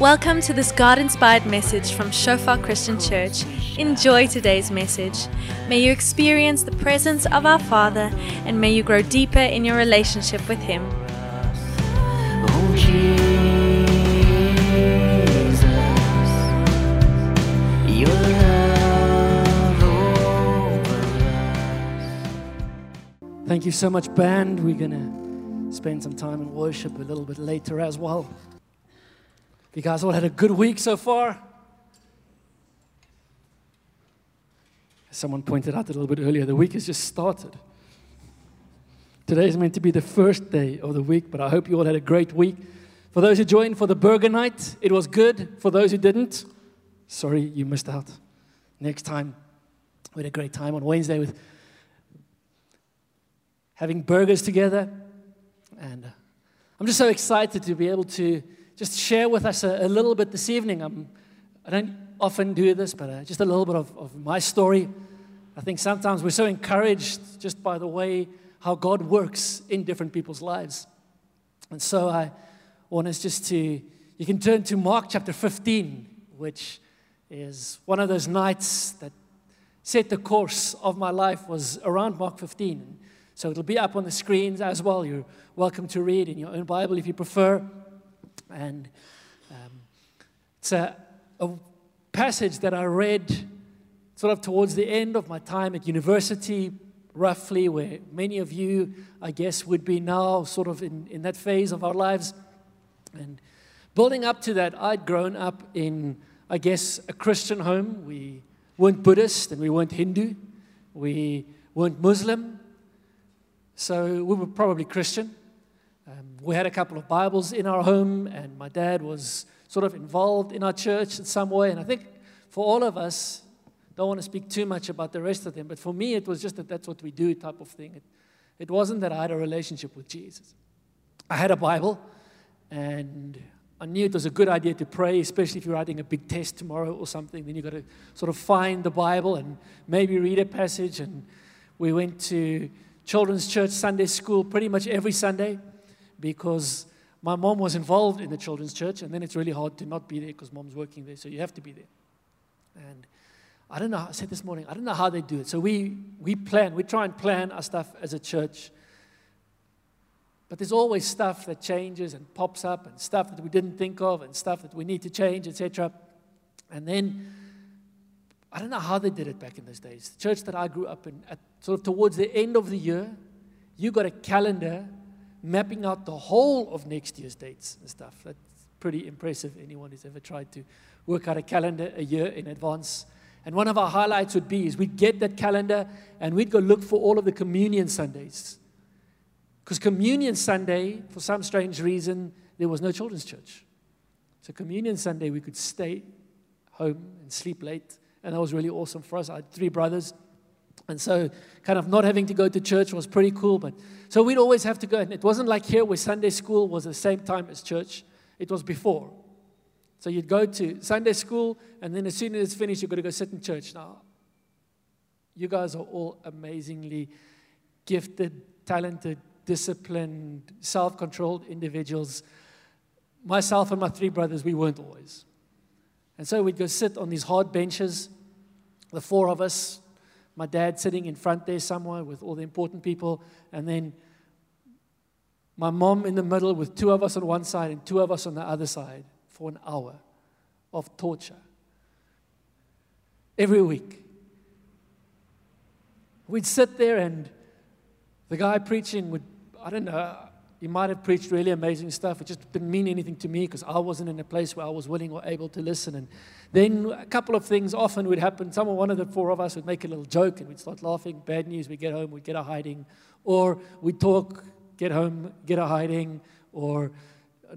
Welcome to this God inspired message from Shofar Christian Church. Enjoy today's message. May you experience the presence of our Father and may you grow deeper in your relationship with Him. Thank you so much, band. We're going to spend some time in worship a little bit later as well. You guys all had a good week so far? As someone pointed out a little bit earlier, the week has just started. Today is meant to be the first day of the week, but I hope you all had a great week. For those who joined for the burger night, it was good. For those who didn't, sorry, you missed out. Next time, we had a great time on Wednesday with having burgers together. And uh, I'm just so excited to be able to just share with us a, a little bit this evening. I'm, I don't often do this, but uh, just a little bit of, of my story. I think sometimes we're so encouraged just by the way how God works in different people's lives. And so I want us just to, you can turn to Mark chapter 15, which is one of those nights that set the course of my life was around Mark 15. So it'll be up on the screens as well. You're welcome to read in your own Bible if you prefer. And um, it's a, a passage that I read sort of towards the end of my time at university, roughly, where many of you, I guess, would be now sort of in, in that phase of our lives. And building up to that, I'd grown up in, I guess, a Christian home. We weren't Buddhist and we weren't Hindu. We weren't Muslim. So we were probably Christian. Um, we had a couple of Bibles in our home, and my dad was sort of involved in our church in some way. And I think for all of us, don't want to speak too much about the rest of them, but for me, it was just that that's what we do type of thing. It, it wasn't that I had a relationship with Jesus. I had a Bible, and I knew it was a good idea to pray, especially if you're writing a big test tomorrow or something. Then you've got to sort of find the Bible and maybe read a passage. And we went to children's church Sunday school pretty much every Sunday because my mom was involved in the children's church, and then it's really hard to not be there because mom's working there, so you have to be there. And I don't know, I said this morning, I don't know how they do it. So we, we plan, we try and plan our stuff as a church. But there's always stuff that changes and pops up, and stuff that we didn't think of, and stuff that we need to change, etc. And then I don't know how they did it back in those days. The church that I grew up in, at sort of towards the end of the year, you got a calendar mapping out the whole of next year's dates and stuff. That's pretty impressive. Anyone who's ever tried to work out a calendar a year in advance. And one of our highlights would be is we'd get that calendar and we'd go look for all of the communion Sundays. Because communion Sunday, for some strange reason, there was no children's church. So communion Sunday, we could stay home and sleep late. And that was really awesome for us. I had three brothers. And so, kind of not having to go to church was pretty cool. But so we'd always have to go. And it wasn't like here where Sunday school was the same time as church, it was before. So you'd go to Sunday school, and then as soon as it's finished, you've got to go sit in church. Now, you guys are all amazingly gifted, talented, disciplined, self controlled individuals. Myself and my three brothers, we weren't always. And so we'd go sit on these hard benches, the four of us, my dad sitting in front there somewhere with all the important people, and then my mom in the middle with two of us on one side and two of us on the other side for an hour of torture. Every week. We'd sit there and the guy preaching would, I don't know, he might have preached really amazing stuff. It just didn't mean anything to me because I wasn't in a place where I was willing or able to listen. And then a couple of things often would happen. Someone, one of the four of us would make a little joke and we'd start laughing. Bad news, we'd get home, we'd get a hiding. Or we'd talk, get home, get a hiding. Or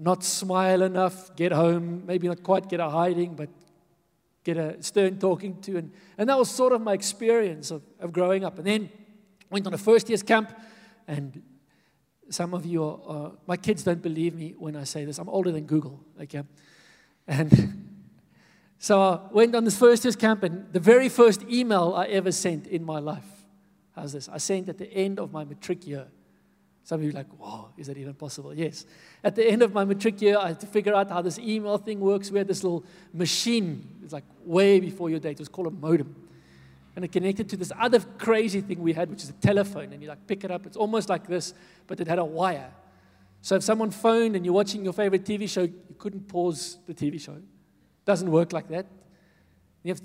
not smile enough, get home, maybe not quite get a hiding, but get a stern talking to. And, and that was sort of my experience of, of growing up. And then went on a first year's camp and some of you are, are, my kids don't believe me when I say this. I'm older than Google, okay? And so I went on this first year's camp, and the very first email I ever sent in my life, how's this? I sent at the end of my matric year. Some of you are like, wow, is that even possible? Yes. At the end of my matric year, I had to figure out how this email thing works. We had this little machine. It's like way before your date. It was called a modem. And it connected to this other crazy thing we had, which is a telephone. And you like pick it up. It's almost like this, but it had a wire. So if someone phoned and you're watching your favorite TV show, you couldn't pause the TV show. It Doesn't work like that. You have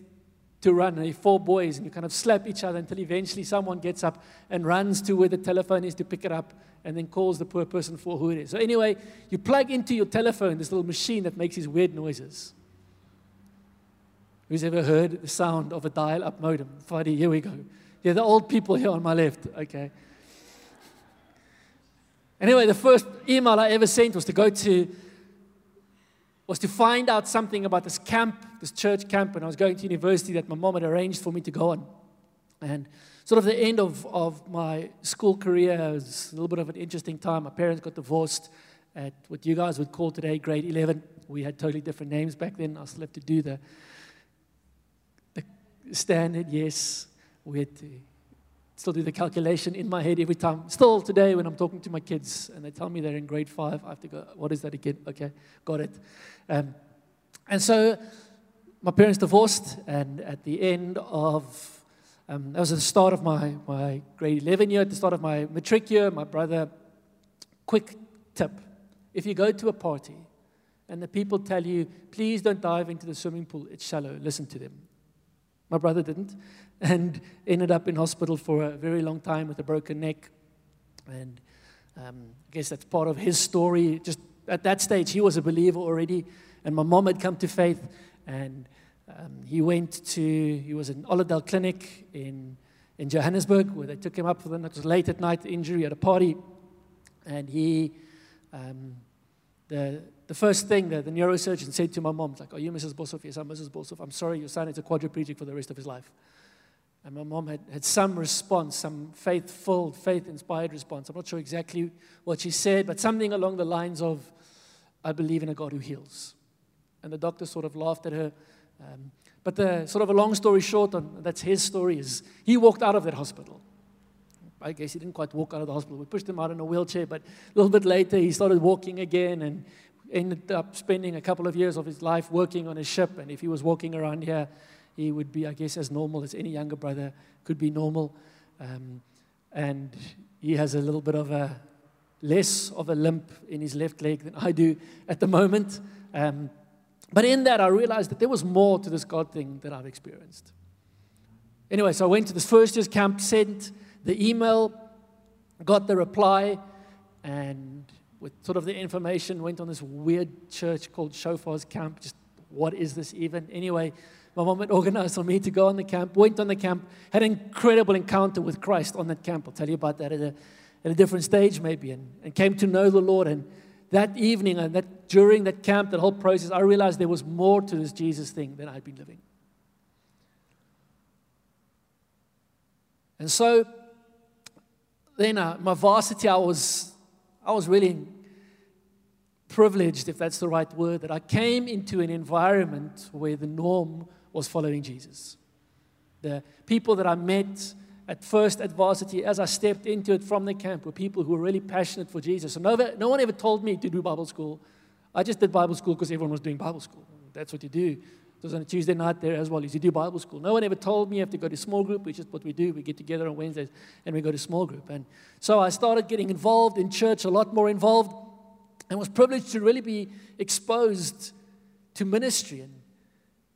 to run, and you're four boys, and you kind of slap each other until eventually someone gets up and runs to where the telephone is to pick it up and then calls the poor person for who it is. So, anyway, you plug into your telephone this little machine that makes these weird noises. Who's ever heard the sound of a dial up modem? Friday, here we go. Yeah, the old people here on my left. Okay. Anyway, the first email I ever sent was to go to was to find out something about this camp, this church camp, and I was going to university that my mom had arranged for me to go on. And sort of the end of, of my school career was a little bit of an interesting time. My parents got divorced at what you guys would call today grade 11. We had totally different names back then. I still have to do the, standard, yes. We had to still do the calculation in my head every time. Still today, when I'm talking to my kids and they tell me they're in grade five, I have to go, what is that again? Okay, got it. Um, and so my parents divorced, and at the end of, um, that was the start of my, my grade 11 year, at the start of my matric year, my brother, quick tip if you go to a party and the people tell you, please don't dive into the swimming pool, it's shallow, listen to them. My brother didn't and ended up in hospital for a very long time with a broken neck. And um, I guess that's part of his story. Just at that stage, he was a believer already, and my mom had come to faith. And um, he went to, he was in Olivedale Clinic in, in Johannesburg, where they took him up for the night. It was late at night, injury at a party. And he, um, the, the first thing that the neurosurgeon said to my mom, like, Are you Mrs. Boshoff? Yes, I'm Mrs. Boshoff. I'm sorry, your son is a quadriplegic for the rest of his life. And my mom had, had some response, some faith filled, faith inspired response. I'm not sure exactly what she said, but something along the lines of, I believe in a God who heals. And the doctor sort of laughed at her. Um, but the sort of a long story short, and that's his story, is he walked out of that hospital. I guess he didn't quite walk out of the hospital. We pushed him out in a wheelchair, but a little bit later he started walking again and ended up spending a couple of years of his life working on a ship. And if he was walking around here, he would be, I guess, as normal as any younger brother could be normal. Um, and he has a little bit of a less of a limp in his left leg than I do at the moment. Um, but in that, I realized that there was more to this God thing that I've experienced. Anyway, so I went to this first year's camp, sent the email, got the reply, and with sort of the information, went on this weird church called Shofar's Camp. Just what is this even? Anyway, my mom had organized for me to go on the camp, went on the camp, had an incredible encounter with Christ on that camp. I'll tell you about that at a, at a different stage, maybe, and, and came to know the Lord. And that evening and that during that camp, that whole process, I realized there was more to this Jesus thing than I'd been living. And so then uh, my varsity, I was, I was really privileged, if that's the right word, that I came into an environment where the norm was following Jesus. The people that I met at first at varsity, as I stepped into it from the camp, were people who were really passionate for Jesus. So no, no one ever told me to do Bible school. I just did Bible school because everyone was doing Bible school. That's what you do. It was on a Tuesday night there as well. Is you do Bible school. No one ever told me you have to go to small group, which is what we do. We get together on Wednesdays and we go to small group. And so I started getting involved in church, a lot more involved, and was privileged to really be exposed to ministry and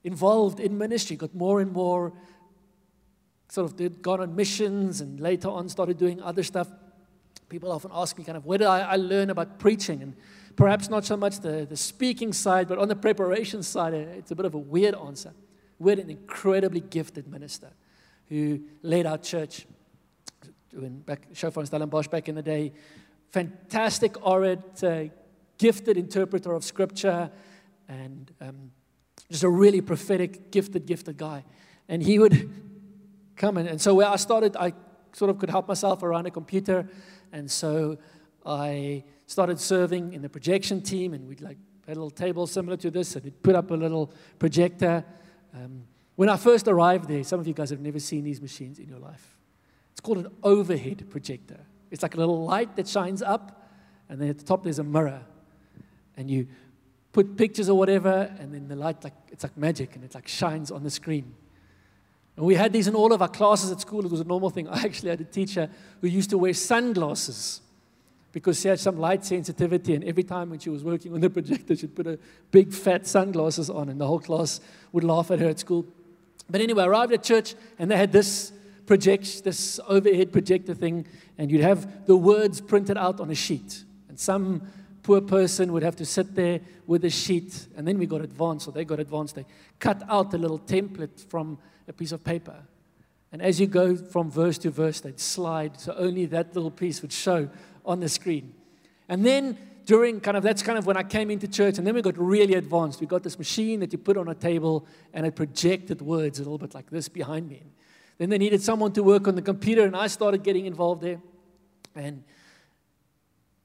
involved in ministry, got more and more sort of did, gone on missions and later on started doing other stuff. People often ask me kind of where did I, I learn about preaching and perhaps not so much the, the speaking side, but on the preparation side, it's a bit of a weird answer. We had an incredibly gifted minister who led our church when back Shofar and Stellenbosch back in the day. Fantastic orator, gifted interpreter of scripture, and um, just a really prophetic, gifted, gifted guy. And he would come in. And so where I started, I sort of could help myself around a computer. And so I started serving in the projection team, and we'd like a little table similar to this, and we'd put up a little projector. Um, when I first arrived there, some of you guys have never seen these machines in your life. It's called an overhead projector. It's like a little light that shines up, and then at the top there's a mirror. And you put pictures or whatever, and then the light, like, it's like magic, and it like shines on the screen. And we had these in all of our classes at school. It was a normal thing. I actually had a teacher who used to wear sunglasses because she had some light sensitivity. And every time when she was working on the projector, she'd put a big fat sunglasses on, and the whole class would laugh at her at school. But anyway, I arrived at church, and they had this project, this overhead projector thing, and you'd have the words printed out on a sheet. And some poor person would have to sit there with a sheet, and then we got advanced, or they got advanced. They cut out a little template from a piece of paper. And as you go from verse to verse, they'd slide, so only that little piece would show on the screen. And then during kind of that's kind of when I came into church, and then we got really advanced. We got this machine that you put on a table, and it projected words a little bit like this behind me. Then they needed someone to work on the computer, and I started getting involved there. And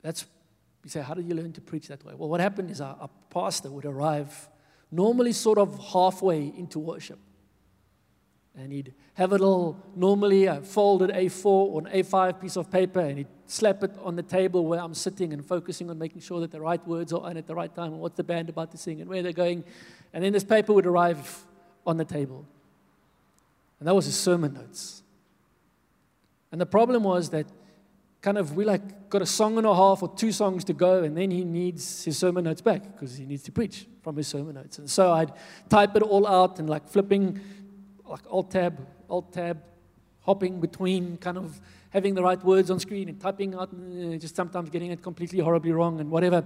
that's you say, how did you learn to preach that way? Well, what happened is our, our pastor would arrive normally sort of halfway into worship. And he'd have a little, normally uh, a folded A4 or an A5 piece of paper, and he'd slap it on the table where I'm sitting and focusing on making sure that the right words are on at the right time and what's the band about to sing and where they're going. And then this paper would arrive on the table. And that was his sermon notes. And the problem was that kind of we like got a song and a half or two songs to go, and then he needs his sermon notes back because he needs to preach from his sermon notes. And so I'd type it all out and like flipping, like alt tab, alt tab, hopping between kind of having the right words on screen and typing out, uh, just sometimes getting it completely horribly wrong and whatever.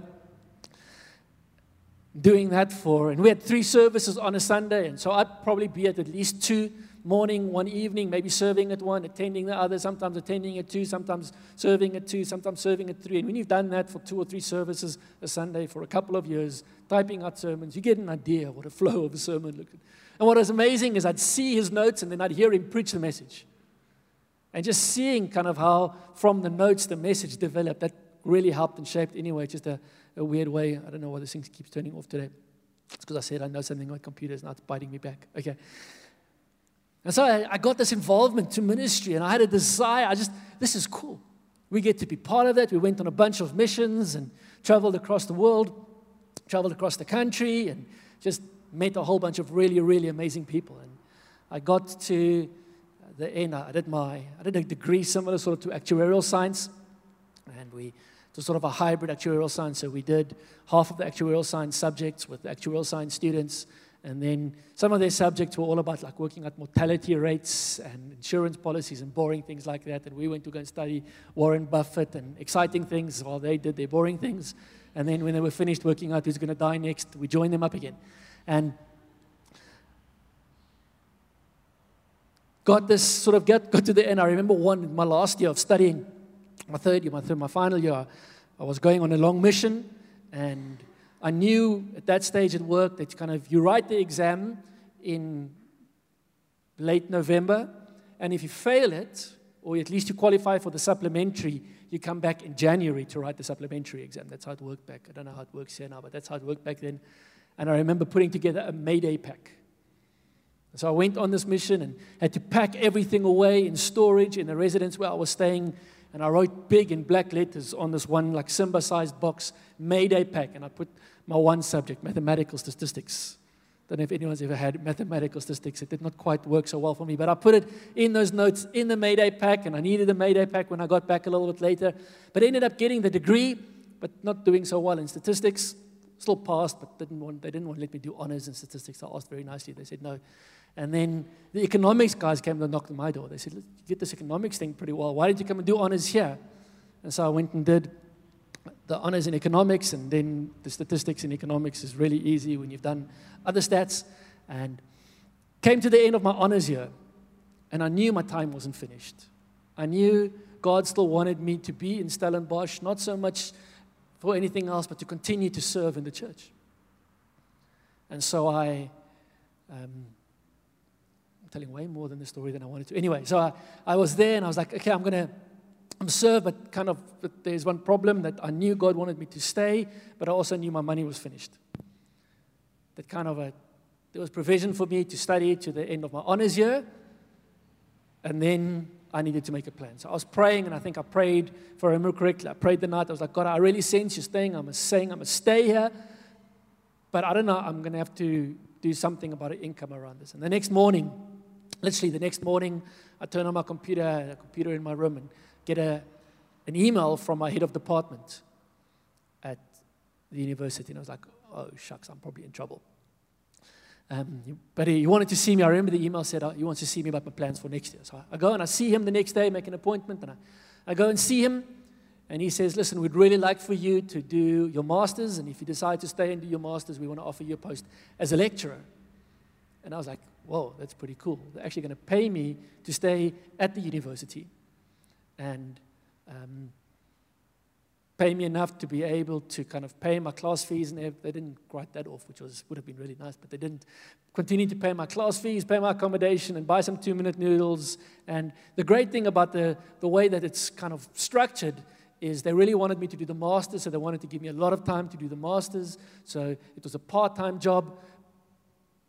Doing that for, and we had three services on a Sunday, and so I'd probably be at at least two morning, one evening, maybe serving at one, attending the other, sometimes attending at two, sometimes serving at two, sometimes serving at three. And when you've done that for two or three services a Sunday for a couple of years, typing out sermons, you get an idea what a flow of a sermon looks like. And what was amazing is I'd see his notes and then I'd hear him preach the message. And just seeing kind of how from the notes the message developed, that really helped and shaped anyway, just a, a weird way. I don't know why this thing keeps turning off today. It's because I said I know something about computers, now it's biting me back. Okay. And so I, I got this involvement to ministry, and I had a desire. I just, this is cool. We get to be part of it. We went on a bunch of missions and traveled across the world, traveled across the country, and just met a whole bunch of really, really amazing people. And I got to the end. I did my, I did a degree similar sort of to actuarial science, and we it was sort of a hybrid actuarial science. So we did half of the actuarial science subjects with actuarial science students, and then some of their subjects were all about like working at mortality rates and insurance policies and boring things like that. And we went to go and study Warren Buffett and exciting things while they did their boring things. And then when they were finished working out who's going to die next, we joined them up again. And got this sort of got, got to the end. I remember one, my last year of studying, my third year, my, third, my final year, I was going on a long mission and I knew at that stage at work that kind of you write the exam in late November, and if you fail it, or at least you qualify for the supplementary, you come back in January to write the supplementary exam. That's how it worked back. I don't know how it works here now, but that's how it worked back then. And I remember putting together a Mayday pack. So I went on this mission and had to pack everything away in storage in the residence where I was staying and I wrote big in black letters on this one, like Simba sized box, Mayday pack. And I put my one subject, mathematical statistics. Don't know if anyone's ever had mathematical statistics. It did not quite work so well for me, but I put it in those notes in the Mayday pack, and I needed a Mayday pack when I got back a little bit later. But I ended up getting the degree, but not doing so well in statistics. Still passed, but didn't want, they didn't want to let me do honors in statistics. I asked very nicely. They said no. And then the economics guys came and knocked on my door. They said, You get this economics thing pretty well. Why did you come and do honors here? And so I went and did the honors in economics, and then the statistics in economics is really easy when you've done other stats. And came to the end of my honors year, and I knew my time wasn't finished. I knew God still wanted me to be in Stellenbosch, not so much for anything else, but to continue to serve in the church. And so I. Um, telling way more than the story than I wanted to. Anyway, so I, I was there and I was like, okay, I'm going to I'm served, but kind of but there's one problem that I knew God wanted me to stay, but I also knew my money was finished. That kind of a, there was provision for me to study to the end of my honors year, and then I needed to make a plan. So I was praying, and I think I prayed, if I remember correctly, I prayed the night. I was like, God, I really sense you're staying. I'm a saying I'm to stay here. But I don't know, I'm going to have to do something about an income around this. And the next morning, literally the next morning, I turn on my computer, a computer in my room, and get a, an email from my head of department at the university. And I was like, oh, shucks, I'm probably in trouble. Um, but he, wanted to see me. I remember the email said uh, he wants to see me about my plans for next year. So I, I go and I see him the next day, make an appointment, and I, I go and see him. And he says, Listen, we'd really like for you to do your master's. And if you decide to stay and do your master's, we want to offer you a post as a lecturer. And I was like, Whoa, that's pretty cool. They're actually going to pay me to stay at the university and um, pay me enough to be able to kind of pay my class fees. And they, didn't write that off, which was, would have been really nice, but they didn't continue to pay my class fees, pay my accommodation, and buy some two minute noodles. And the great thing about the, the way that it's kind of structured is they really wanted me to do the master's, so they wanted to give me a lot of time to do the master's. So it was a part time job,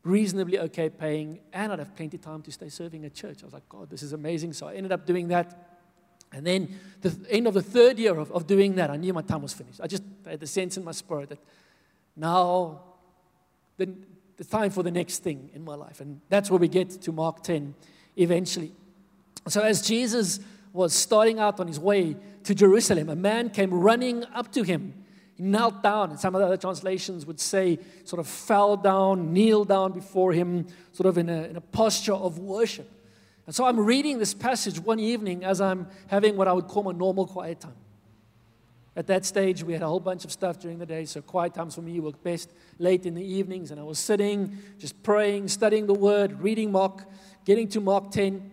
reasonably okay paying, and I'd have plenty of time to stay serving at church. I was like, God, this is amazing. So I ended up doing that. And then the end of the third year of, of doing that, I knew my time was finished. I just had the sense in my spirit that now the, the time for the next thing in my life. And that's where we get to Mark 10 eventually. So as Jesus was starting out on his way to Jerusalem, a man came running up to him. He knelt down, and some of the other translations would say, sort of fell down, kneeled down before him, sort of in a, in a posture of worship. And so I'm reading this passage one evening as I'm having what I would call my normal quiet time. At that stage, we had a whole bunch of stuff during the day, so quiet times for me worked best late in the evenings. And I was sitting, just praying, studying the word, reading Mark, getting to Mark 10.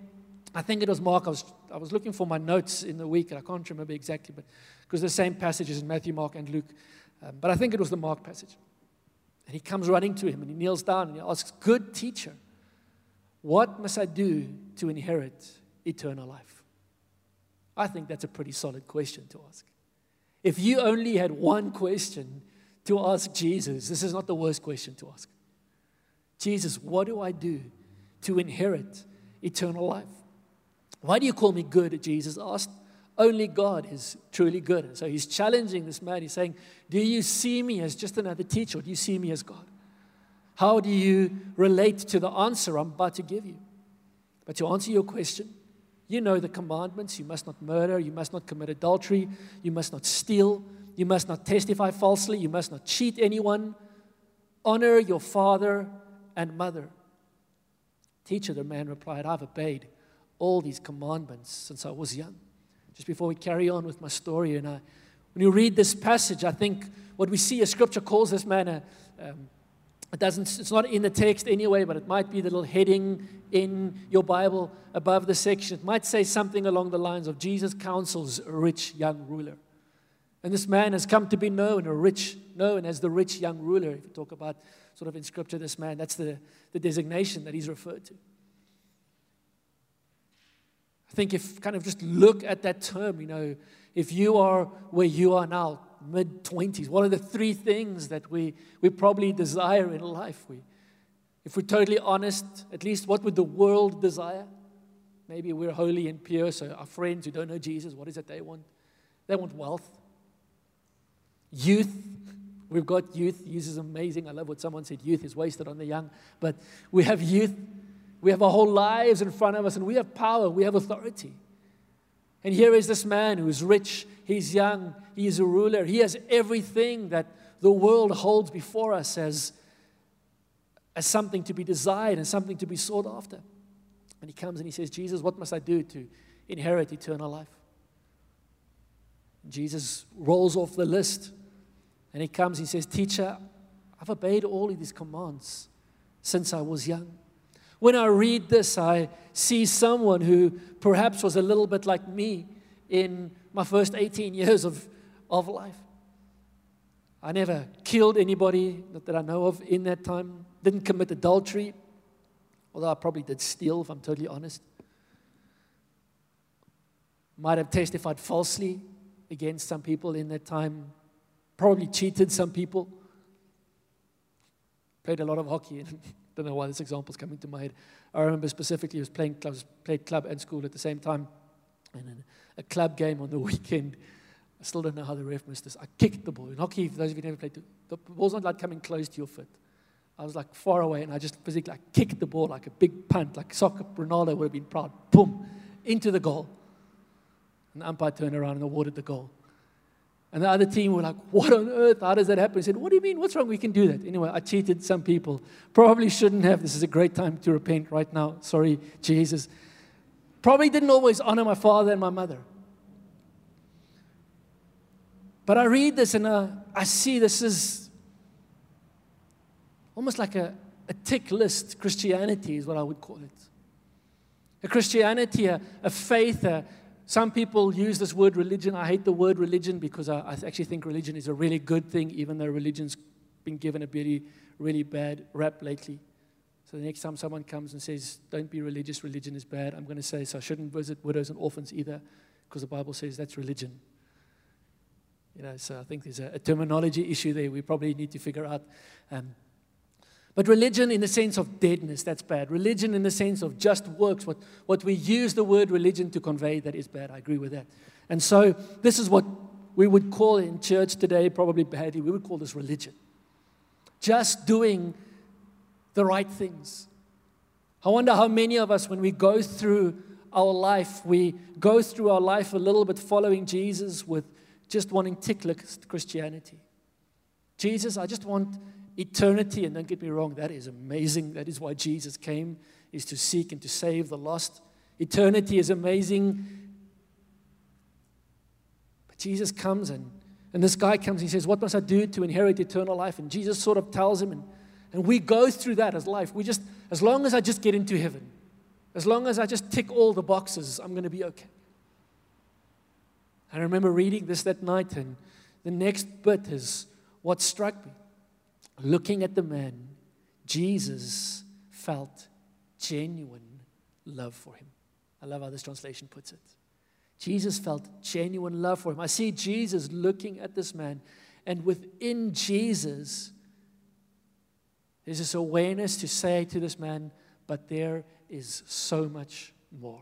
I think it was Mark. I was, I was looking for my notes in the week, and I can't remember exactly, but because the same passages in Matthew, Mark, and Luke. Um, but I think it was the Mark passage. And he comes running to him and he kneels down and he asks, Good teacher, what must I do to inherit eternal life? I think that's a pretty solid question to ask. If you only had one question to ask Jesus, this is not the worst question to ask. Jesus, what do I do to inherit eternal life? Why do you call me good? Jesus asked. Only God is truly good. And so he's challenging this man. He's saying, Do you see me as just another teacher, or do you see me as God? How do you relate to the answer I'm about to give you? But to answer your question, you know the commandments. You must not murder. You must not commit adultery. You must not steal. You must not testify falsely. You must not cheat anyone. Honor your father and mother. Teacher, the man replied, I've obeyed all these commandments since I was young. Just before we carry on with my story, and I, when you read this passage, I think what we see as Scripture calls this man a, um, it doesn't, it's not in the text anyway, but it might be the little heading in your Bible above the section. It might say something along the lines of Jesus counsels a rich young ruler. And this man has come to be known, a rich, known as the rich young ruler. If you talk about sort of in scripture, this man, that's the, the designation that he's referred to. I think if kind of just look at that term, you know, if you are where you are now, mid 20s, what are the three things that we, we probably desire in life? We, if we're totally honest, at least what would the world desire? Maybe we're holy and pure, so our friends who don't know Jesus, what is it they want? They want wealth. Youth, we've got youth. Youth is amazing. I love what someone said youth is wasted on the young. But we have youth. We have our whole lives in front of us, and we have power, we have authority. And here is this man who's rich, he's young, he is a ruler, he has everything that the world holds before us as, as something to be desired and something to be sought after. And he comes and he says, Jesus, what must I do to inherit eternal life? Jesus rolls off the list and he comes, and he says, Teacher, I've obeyed all of these commands since I was young. When I read this, I see someone who perhaps was a little bit like me in my first 18 years of, of life. I never killed anybody that I know of in that time, didn't commit adultery, although I probably did steal, if I'm totally honest. Might have testified falsely against some people in that time, probably cheated some people. Played a lot of hockey, don't know why this example is coming to my head. I remember specifically I was playing clubs, played club and school at the same time. And a club game on the weekend, I still don't know how the ref missed this. I kicked the ball. In hockey, for those of you who never played, the ball's not like coming close to your foot. I was like far away, and I just physically like, kicked the ball like a big punt, like soccer. Ronaldo would have been proud. Boom, into the goal. And the umpire turned around and awarded the goal. And the other team were like, What on earth? How does that happen? He said, What do you mean? What's wrong? We can do that. Anyway, I cheated some people. Probably shouldn't have. This is a great time to repent right now. Sorry, Jesus. Probably didn't always honor my father and my mother. But I read this and uh, I see this is almost like a, a tick list Christianity, is what I would call it. A Christianity, a, a faith, a, some people use this word religion. I hate the word religion because I, I, actually think religion is a really good thing, even though religion's been given a really, really bad rap lately. So the next time someone comes and says, Don't be religious, religion is bad, I'm going to say, So I shouldn't visit widows and orphans either, because the Bible says that's religion. You know, so I think there's a, a terminology issue there we probably need to figure out. Um, but religion, in the sense of deadness, that's bad. Religion, in the sense of just works, what, what we use the word religion to convey, that is bad. I agree with that. And so, this is what we would call in church today, probably badly, we would call this religion. Just doing the right things. I wonder how many of us, when we go through our life, we go through our life a little bit following Jesus with just wanting tick Christianity. Jesus, I just want eternity. And don't get me wrong, that is amazing. That is why Jesus came, is to seek and to save the lost. Eternity is amazing. But Jesus comes and, and this guy comes and he says, What must I do to inherit eternal life? And Jesus sort of tells him, and, and we go through that as life. We just, as long as I just get into heaven, as long as I just tick all the boxes, I'm going to be okay. I remember reading this that night, and the next bit is what struck me. Looking at the man, Jesus felt genuine love for him. I love how this translation puts it. Jesus felt genuine love for him. I see Jesus looking at this man, and within Jesus, there's this awareness to say to this man, but there is so much more.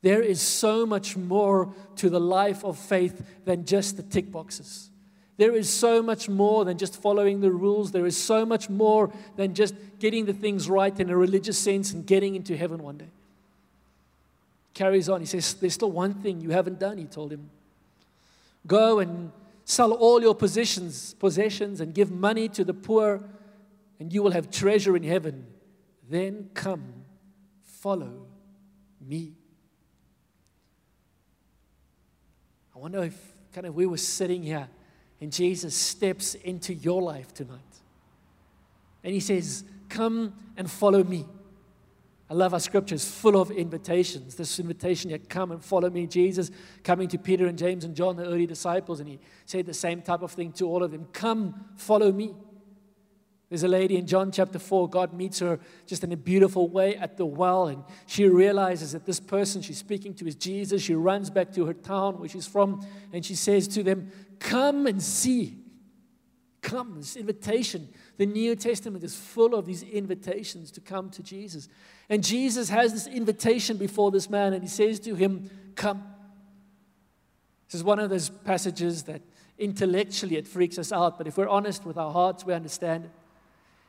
There is so much more to the life of faith than just the tick boxes. There is so much more than just following the rules. There is so much more than just getting the things right in a religious sense and getting into heaven one day. Carries on. He says, There's still one thing you haven't done, he told him. Go and sell all your possessions, possessions and give money to the poor, and you will have treasure in heaven. Then come, follow me. I wonder if kind of we were sitting here and Jesus steps into your life tonight. And he says, Come and follow me. I love our scriptures full of invitations. This invitation here, come and follow me. Jesus coming to Peter and James and John, the early disciples, and he said the same type of thing to all of them Come, follow me. There's a lady in John chapter 4, God meets her just in a beautiful way at the well, and she realizes that this person she's speaking to is Jesus. She runs back to her town where she's from, and she says to them, Come and see. Come, this invitation. The New Testament is full of these invitations to come to Jesus. And Jesus has this invitation before this man, and he says to him, Come. This is one of those passages that intellectually it freaks us out, but if we're honest with our hearts, we understand it.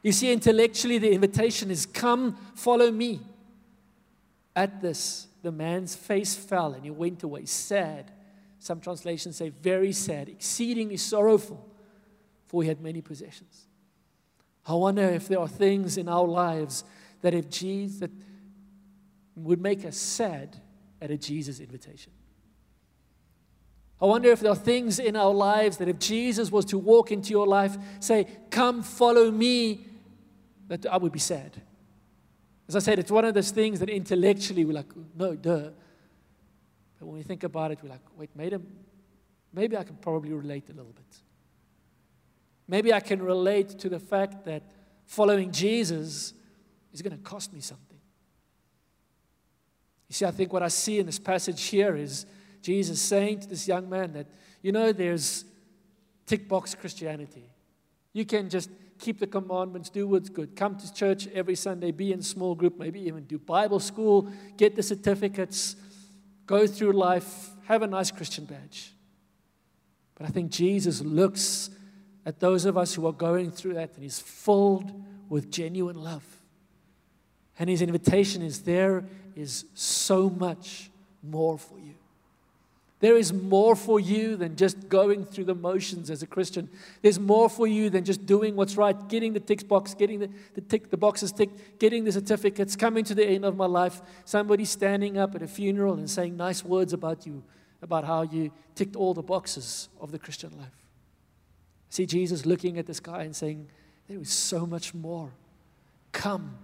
You see, intellectually, the invitation is come, follow me. At this, the man's face fell and he went away sad. Some translations say very sad, exceedingly sorrowful, for he had many possessions. I wonder if there are things in our lives that if Jesus that would make us sad at a Jesus invitation. I wonder if there are things in our lives that if Jesus was to walk into your life, say, Come, follow me, that I would be sad. As I said, it's one of those things that intellectually we're like, no, duh. But when we think about it, we're like, wait, maybe, maybe I can probably relate a little bit. Maybe I can relate to the fact that following Jesus is going to cost me something. You see, I think what I see in this passage here is Jesus saying to this young man that, you know, there's tick box Christianity. You can just keep the commandments, do what's good, come to church every Sunday, be in small group, maybe even do Bible school, get the certificates, go through life, have a nice Christian badge. But I think Jesus looks at those of us who are going through that and he's filled with genuine love. And his invitation is there is so much more for you. There is more for you than just going through the motions as a Christian. There's more for you than just doing what's right, getting the tick box, getting the, the, tick, the boxes ticked, getting the certificates, coming to the end of my life, somebody standing up at a funeral and saying nice words about you, about how you ticked all the boxes of the Christian life. See Jesus looking at this guy and saying, There is so much more. Come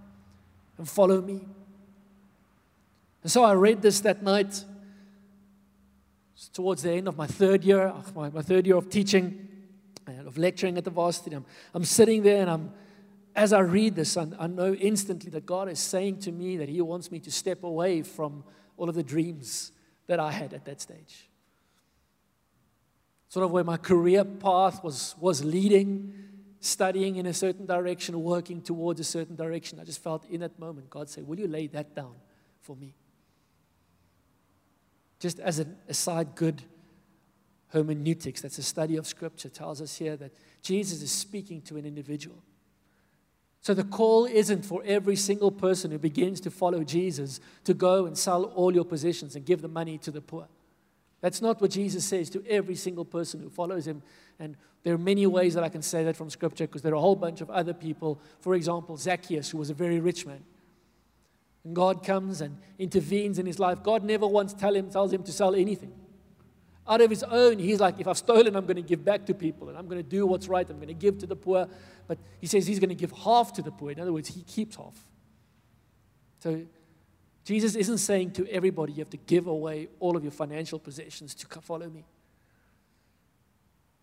and follow me. And so I read this that night towards the end of my third year, my, my third year of teaching and of lecturing at the varsity. I'm, I'm sitting there and I'm, as I read this, I, I know instantly that God is saying to me that He wants me to step away from all of the dreams that I had at that stage. Sort of where my career path was, was leading, studying in a certain direction, working towards a certain direction. I just felt in that moment, God said, Will you lay that down for me? Just as an aside, good hermeneutics, that's a study of Scripture, tells us here that Jesus is speaking to an individual. So the call isn't for every single person who begins to follow Jesus to go and sell all your possessions and give the money to the poor. That's not what Jesus says to every single person who follows him. And there are many ways that I can say that from Scripture because there are a whole bunch of other people. For example, Zacchaeus, who was a very rich man. And God comes and intervenes in his life. God never once tell him, tells him to sell anything. Out of his own, he's like, if I've stolen, I'm going to give back to people and I'm going to do what's right. I'm going to give to the poor. But he says he's going to give half to the poor. In other words, he keeps half. So Jesus isn't saying to everybody, you have to give away all of your financial possessions to follow me.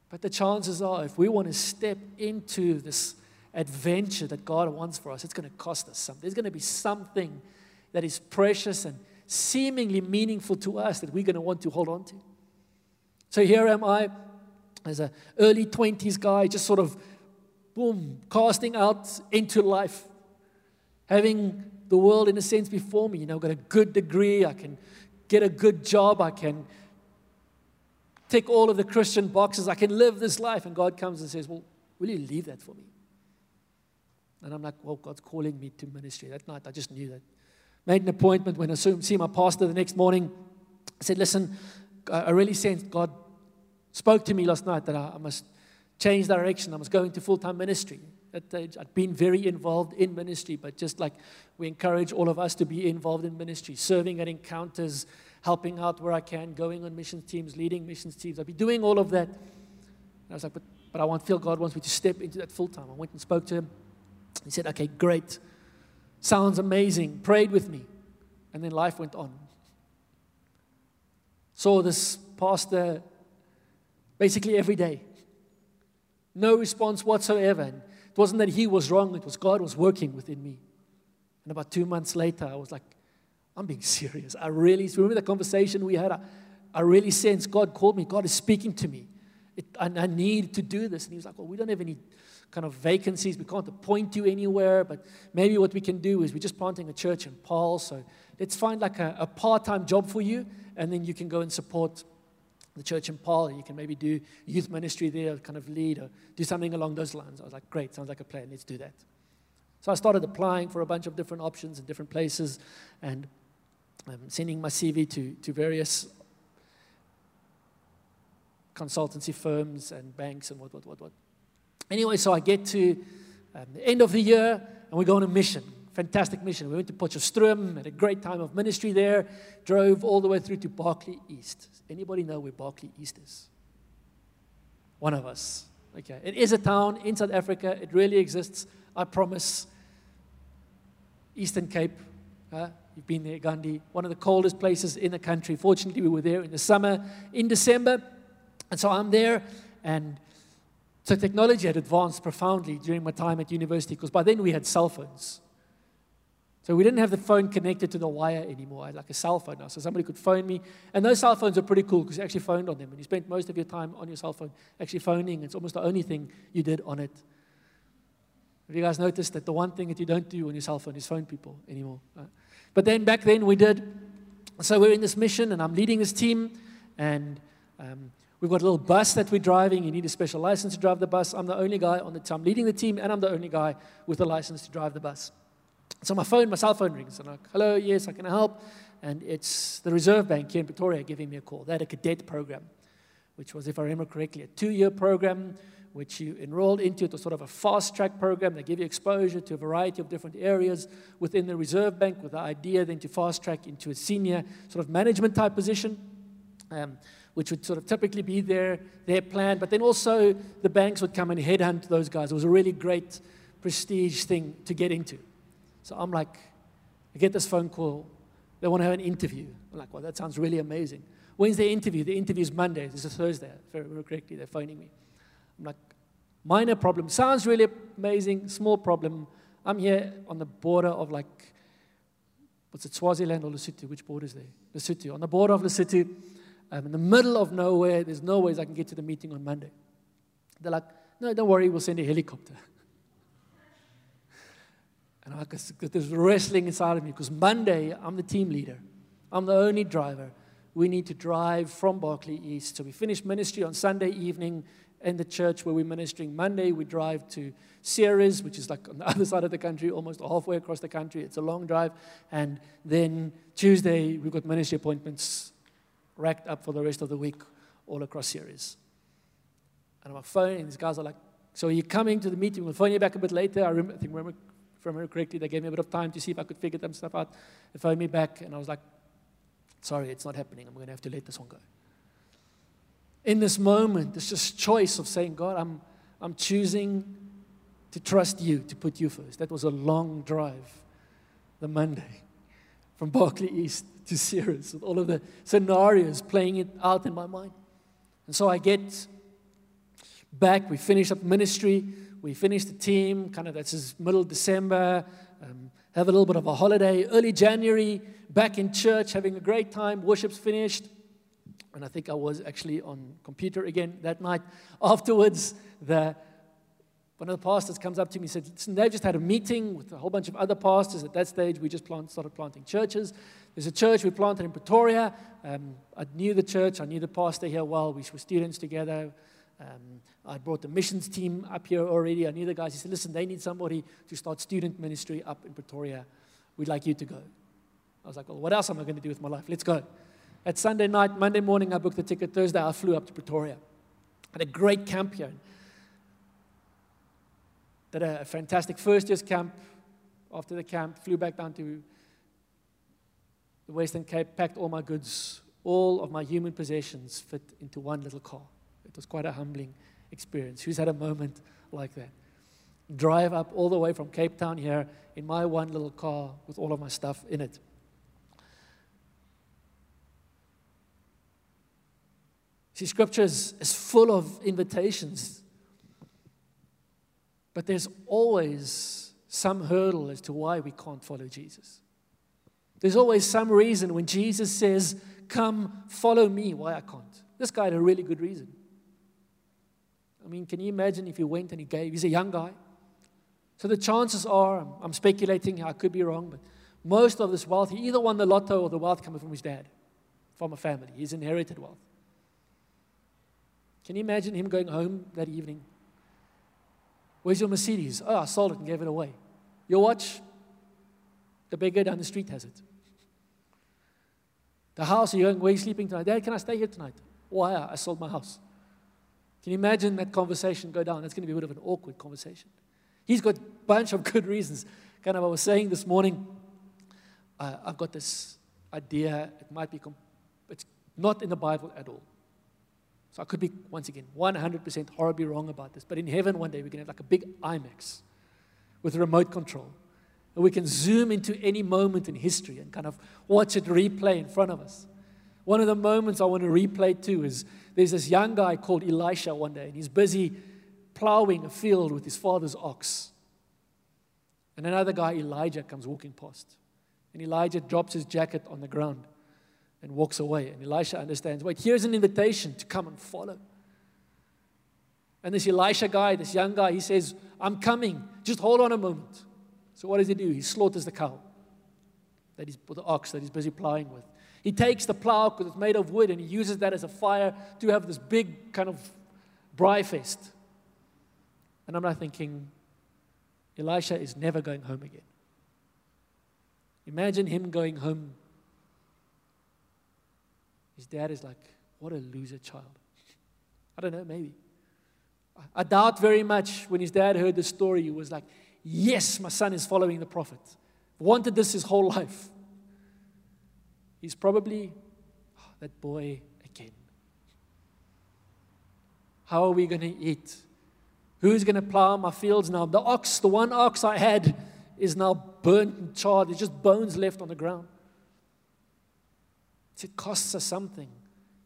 But the chances are, if we want to step into this adventure that God wants for us, it's going to cost us something. There's going to be something that is precious and seemingly meaningful to us that we're going to want to hold on to. So here am I as an early 20s guy, just sort of, boom, casting out into life, having the world in a sense before me. You know, I've got a good degree, I can get a good job, I can tick all of the Christian boxes, I can live this life. And God comes and says, Well, will you leave that for me? And I'm like, Well, God's calling me to ministry. That night, I just knew that. Made an appointment when I see my pastor the next morning. I said, Listen, I really sensed God spoke to me last night that I must change direction. I must go into full time ministry. I'd been very involved in ministry, but just like we encourage all of us to be involved in ministry, serving at encounters, helping out where I can, going on missions teams, leading missions teams. I'd be doing all of that. And I was like, but, but I want, feel God wants me to step into that full time. I went and spoke to him. He said, okay, great. Sounds amazing. Prayed with me. And then life went on. Saw this pastor basically every day. No response whatsoever. And it wasn't that he was wrong, it was God was working within me. And about two months later, I was like, I'm being serious. I really, remember the conversation we had? I, I really sense God called me. God is speaking to me. It, and I need to do this. And he was like, Well, we don't have any kind of vacancies. We can't appoint you anywhere. But maybe what we can do is we're just planting a church in Paarl. So let's find like a, a part time job for you. And then you can go and support the church in Paarl. You can maybe do youth ministry there, kind of lead or do something along those lines. I was like, Great, sounds like a plan. Let's do that. So I started applying for a bunch of different options in different places and um, sending my CV to, to various consultancy firms and banks and what, what, what, what. Anyway, so I get to um, the end of the year and we go on a mission. Fantastic mission. We went to Potchefstroom, had a great time of ministry there, drove all the way through to Barkly East. Anybody know where Barkly East is? One of us. Okay. It is a town in South Africa. It really exists. I promise. Eastern Cape. Uh, you've been there, Gandhi. One of the coldest places in the country. Fortunately, we were there in the summer, in December. And so I'm there, and so technology had advanced profoundly during my time at university because by then we had cell phones. So we didn't have the phone connected to the wire anymore. I had like a cell phone now. So somebody could phone me. And those cell phones are pretty cool because you actually phoned on them. And you spent most of your time on your cell phone actually phoning. It's almost the only thing you did on it. Have you guys noticed that the one thing that you don't do on your cell phone is phone people anymore? Right? But then back then we did. So we're in this mission, and I'm leading this team, and um, we've got a little bus that we're driving. You need a special license to drive the bus. I'm the only guy on the team. Leading the team, and I'm the only guy with a license to drive the bus. So my phone, my cell phone rings, and I'm like, hello, yes, I can help. And it's the Reserve Bank here in Pretoria giving me a call. They had a cadet program, which was, if I remember correctly, a two-year program which you enrolled into. It was sort of a fast track program. They give you exposure to a variety of different areas within the Reserve Bank with the idea then to fast track into a senior sort of management type position. Um, which would sort of typically be their, their plan, but then also the banks would come and headhunt those guys. It was a really great prestige thing to get into. So I'm like, I get this phone call. They want to have an interview. I'm like, well, that sounds really amazing. When's the interview? The interview is Monday. This is Thursday. If I remember correctly, they're phoning me. I'm like, minor problem. Sounds really amazing, small problem. I'm here on the border of like, what's it, Swaziland or Lesotho? Which border is there? Lesotho. On the border of Lesotho, um, in the middle of nowhere. There's no ways I can get to the meeting on Monday. They're like, no, don't worry, we'll send a helicopter. And I got this wrestling inside of me because Monday, I'm the team leader. I'm the only driver. We need to drive from Barkly East. So we finish ministry on Sunday evening in the church where we're ministering. Monday, we drive to Ceres, which is like on the other side of the country, almost halfway across the country. It's a long drive. And then Tuesday, we've got ministry appointments racked up for the rest of the week all across Ceres. And I'm phone, and these guys are like, So you're coming to the meeting? We'll phone you back a bit later. I, remember, I think, remember, if I remember correctly, they gave me a bit of time to see if I could figure them stuff out. They phoned me back, and I was like, Sorry, it's not happening. I'm going to have to let this one go in this moment, it's just choice of saying, God, I'm, I'm choosing to trust you, to put you first. That was a long drive, the Monday, from Barkly East to Ceres, with all of the scenarios playing it out in my mind. And so I get back, we finish up ministry, we finish the team, kind of that's middle December, um, have a little bit of a holiday, early January, back in church, having a great time, worship's finished. And I think I was actually on computer again that night. Afterwards, the, one of the pastors comes up to me and said, Listen, they've just had a meeting with a whole bunch of other pastors. At that stage, we just plant, started planting churches. There's a church we planted in Pretoria. Um, I knew the church, I knew the pastor here well. We were students together. Um, I brought the missions team up here already. I knew the guys. He said, Listen, they need somebody to start student ministry up in Pretoria. We'd like you to go. I was like, Well, what else am I going to do with my life? Let's go. At Sunday night, Monday morning, I booked the ticket. Thursday, I flew up to Pretoria. Had a great camp here. Did a fantastic first year's camp. After the camp, flew back down to the Western Cape, packed all my goods, all of my human possessions fit into one little car. It was quite a humbling experience. Who's had a moment like that? Drive up all the way from Cape Town here in my one little car with all of my stuff in it. See, Scripture is, is full of invitations, but there's always some hurdle as to why we can't follow Jesus. There's always some reason when Jesus says, Come, follow me, why I can't. This guy had a really good reason. I mean, can you imagine if he went and he gave? He's a young guy. So the chances are, I'm speculating, I could be wrong, but most of this wealth, he either won the lotto or the wealth coming from his dad, from a family. He's inherited wealth. Can you imagine him going home that evening? Where's your Mercedes? Oh, I sold it and gave it away. Your watch? The beggar down the street has it. The house, you're going, where are you sleeping tonight? Dad, can I stay here tonight? Why? I sold my house. Can you imagine that conversation go down? That's going to be a bit of an awkward conversation. He's got a bunch of good reasons. Kind of, I was saying this morning, uh, I've got this idea. It might be, it's not in the Bible at all. So I could be, once again, 100% horribly wrong about this. But in heaven, one day, we can have like a big IMAX with a remote control. And we can zoom into any moment in history and kind of watch it replay in front of us. One of the moments I want to replay too is there's this young guy called Elisha one day, and he's busy plowing a field with his father's ox. And another guy, Elijah, comes walking past. And Elijah drops his jacket on the ground and walks away. And Elisha understands wait, here's an invitation to come and follow. And this Elisha guy, this young guy, he says, I'm coming. Just hold on a moment. So what does he do? He slaughters the cow. that he's, the ox that he's busy plowing with. He takes the plow because it's made of wood and he uses that as a fire to have this big kind of braai fest. And I'm not thinking, Elisha is never going home again. Imagine him going home. His dad is like, What a loser child. I don't know, maybe. I- doubt very much when his dad heard the story, he was like, Yes, my son is following the prophet. Wanted this his whole life. He's probably "Oh, that boy again. How are we going to eat? Who's going to plow my fields now? The ox, the one ox I had, is now burnt and charred. There's just bones left on the ground. It costs us something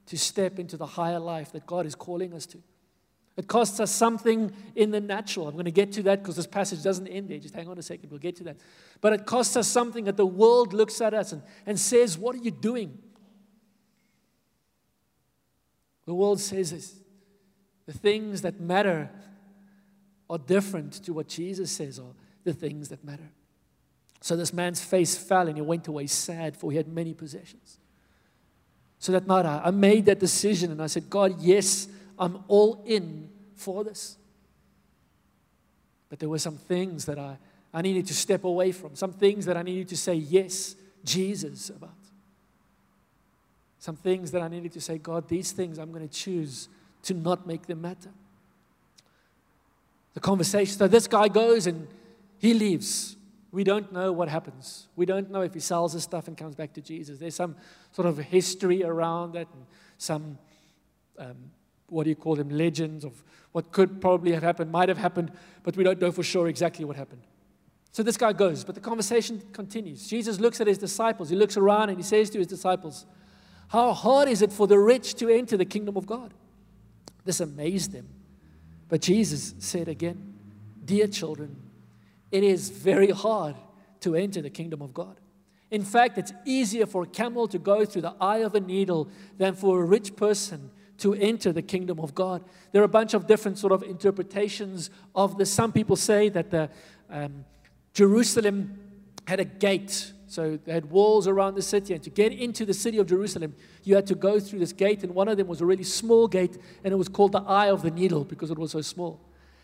to step into the higher life that God is calling us to. It costs us something in the natural. I'm going to get to that because this passage doesn't end there. Just hang on a second, we'll get to that. But it costs us something that the world looks at us and, and says, What are you doing? The world says this. The things that matter are different to what Jesus says are the things that matter. So this man's face fell and he went away sad, for he had many possessions. So that night I I made that decision and I said, God, yes, I'm all in for this. But there were some things that I, I needed to step away from, some things that I needed to say yes, Jesus, about. Some things that I needed to say, God, these things I'm going to choose to not make them matter. The conversation, so this guy goes and he leaves. We don't know what happens. We don't know if he sells his stuff and comes back to Jesus. There's some sort of history around that and some, um, what do you call them, legends of what could probably have happened, might have happened, but we don't know for sure exactly what happened. So this guy goes, but the conversation continues. Jesus looks at his disciples. He looks around and he says to his disciples, How hard is it for the rich to enter the kingdom of God? This amazed them. But Jesus said again, Dear children, it is very hard to enter the kingdom of God. In fact, it's easier for a camel to go through the eye of a needle than for a rich person to enter the kingdom of God. There are a bunch of different sort of interpretations of this. Some people say that the um, Jerusalem had a gate. So they had walls around the city, and to get into the city of Jerusalem, you had to go through this gate, and one of them was a really small gate, and it was called the Eye of the Needle because it was so small.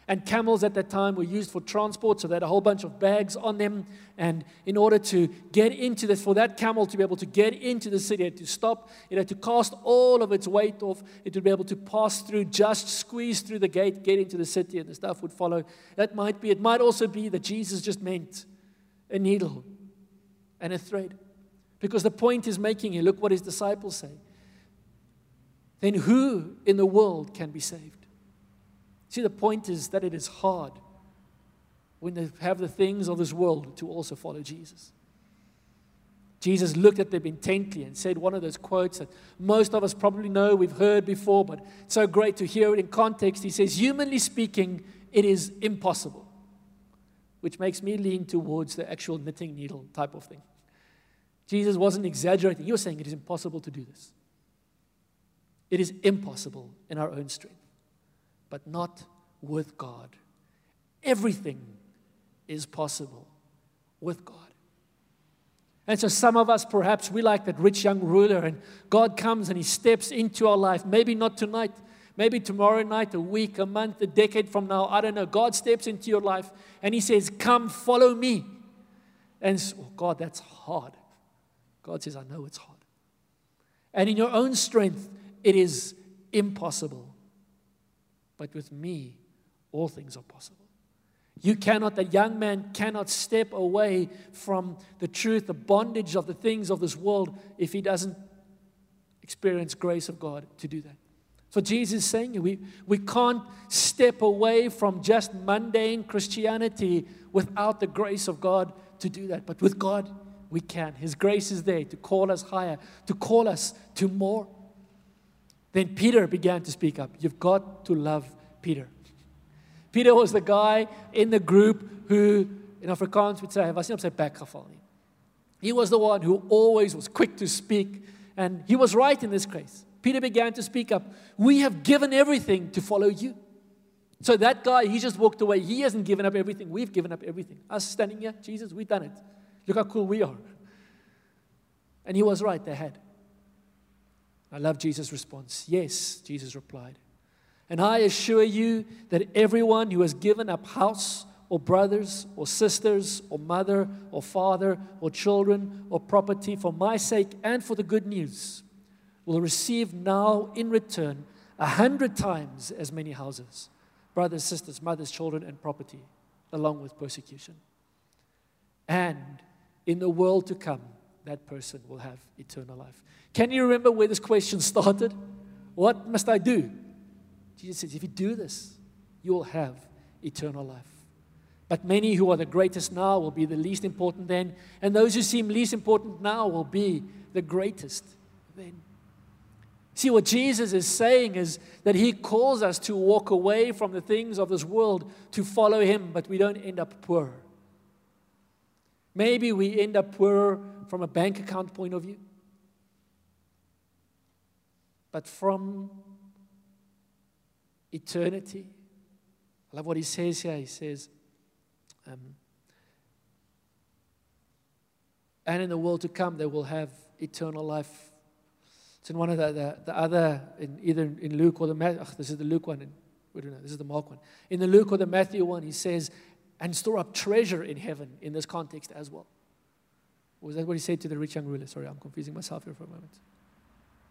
And camels at that time were used for transport, so they had a whole bunch of bags on them. And in order to get into this, for that camel to be able to get into the city, it had to stop, it had to cast all of its weight off, it would be able to pass through, just squeeze through the gate, get into the city, and the stuff would follow. That might be, it might also be that Jesus just meant a needle and a thread. Because the point is making here, look what his disciples say. Then who in the world can be saved? See, the point is that it is hard when they have the things of this world to also follow Jesus. Jesus looked at them intently and said one of those quotes that most of us probably know, we've heard before, but it's so great to hear it in context. He says, Humanly speaking, it is impossible, which makes me lean towards the actual knitting needle type of thing. Jesus wasn't exaggerating, he was saying it is impossible to do this. It is impossible in our own strength but not with God. Everything is possible with God. And so, some of us, perhaps, we like that rich young ruler, and God comes and He steps into our life. Maybe not tonight, maybe tomorrow night, a week, a month, a decade from now. I don't know. God steps into your life and He says, Come, follow me. And oh, God, that's hard. God says, I know it's hard. And in your own strength, it is impossible. But with me, all things are possible. You cannot, the young man cannot step away from the truth, the bondage of the things of this world, if he doesn't experience grace of God to do that. So Jesus is saying we, we can't step away from just mundane Christianity without the grace of God to do that. But with God, we can. His grace is there to call us higher, to call us to more. Then Peter began to speak up. You've got to love Peter. Peter was the guy in the group who, in Afrikaans would say, was geval nie. He was the one who always was quick to speak, and he was right in this case. Peter began to speak up. We have given everything to follow you. So that guy, he just walked away. He hasn't given up everything. We've given up everything. Us standing here, Jesus, we've done it. Look how cool we are. And he was right, they had. I love Jesus' response. Yes, Jesus replied. And I assure you that everyone who has given up house or brothers or sisters or mother or father or children or property for my sake and for the good news will receive now in return a hundred times as many houses, brothers, sisters, mothers, children, and property, along with persecution. And in the world to come, that person will have eternal life. Can you remember where this question started? What must I do? Jesus says, if you do this, you will have eternal life. But many who are the greatest now will be the least important then, and those who seem least important now will be the greatest then. See, what Jesus is saying is that he calls us to walk away from the things of this world to follow him, but we don't end up poor. Maybe we end up poor from a bank account point of view. But from eternity, I love what he says here. He says, um, and in the world to come, they will have eternal life. It's in one of the, the, the other, in either in Luke or the Matthew. this is the Luke one. And, we don't know. This is the Mark one. In the Luke or the Matthew one, he says, and store up treasure in heaven in this context as well. Was that what he said to the rich young ruler? Sorry, I'm confusing myself here for a moment.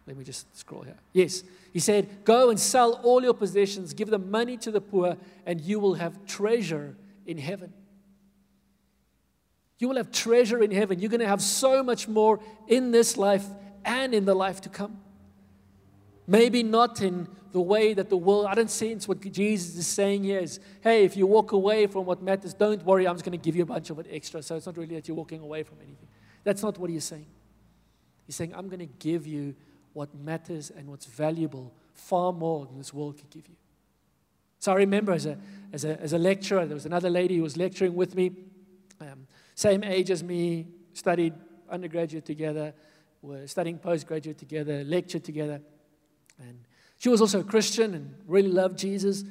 Let me just scroll here. Yes, he said, Go and sell all your possessions, give the money to the poor, and you will have treasure in heaven. You will have treasure in heaven. You're going to have so much more in this life and in the life to come. Maybe not in the way that the world, I don't sense what Jesus is saying here is, hey, if you walk away from what matters, don't worry, I'm just going to give you a bunch of it extra. So it's not really that you're walking away from anything. That's not what he's saying. He's saying, I'm going to give you what matters and what's valuable far more than this world could give you. So I remember as a, as a, as a lecturer, there was another lady who was lecturing with me, um, same age as me, studied undergraduate together, were studying postgraduate together, lectured together. And she was also a Christian and really loved Jesus.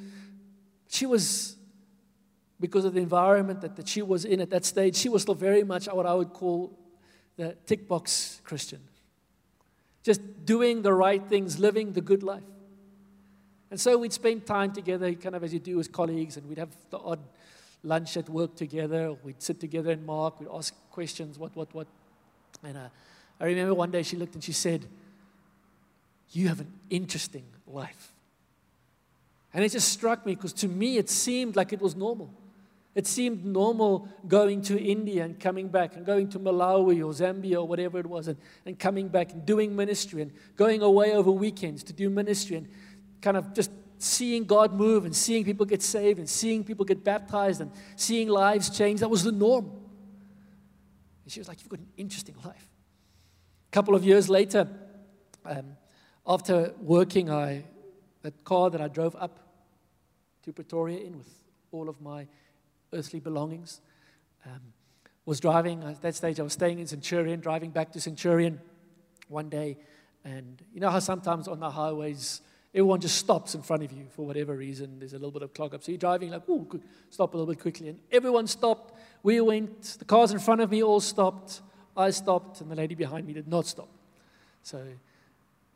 She was, because of the environment that, that she was in at that stage, she was still very much what I would call the tick box Christian. Just doing the right things, living the good life. And so we'd spend time together, kind of as you do as colleagues, and we'd have the odd lunch at work together. We'd sit together and mark, we'd ask questions, what, what, what. And uh, I remember one day she looked and she said, You have an interesting life. And it just struck me because to me it seemed like it was normal. It seemed normal going to India and coming back and going to Malawi or Zambia or whatever it was and, and coming back and doing ministry and going away over weekends to do ministry and kind of just seeing God move and seeing people get saved and seeing people get baptized and seeing lives change. That was the norm. And she was like, You've got an interesting life. A couple of years later, um, after working, I, that car that I drove up to Pretoria in with all of my earthly belongings. Um, was driving, at that stage I was staying in Centurion, driving back to Centurion one day. And you know how sometimes on the highways, everyone just stops in front of you for whatever reason. There's a little bit of clog up. So you're driving like, oh, stop a little bit quickly. And everyone stopped. We went. The cars in front of me all stopped. I stopped, and the lady behind me did not stop. So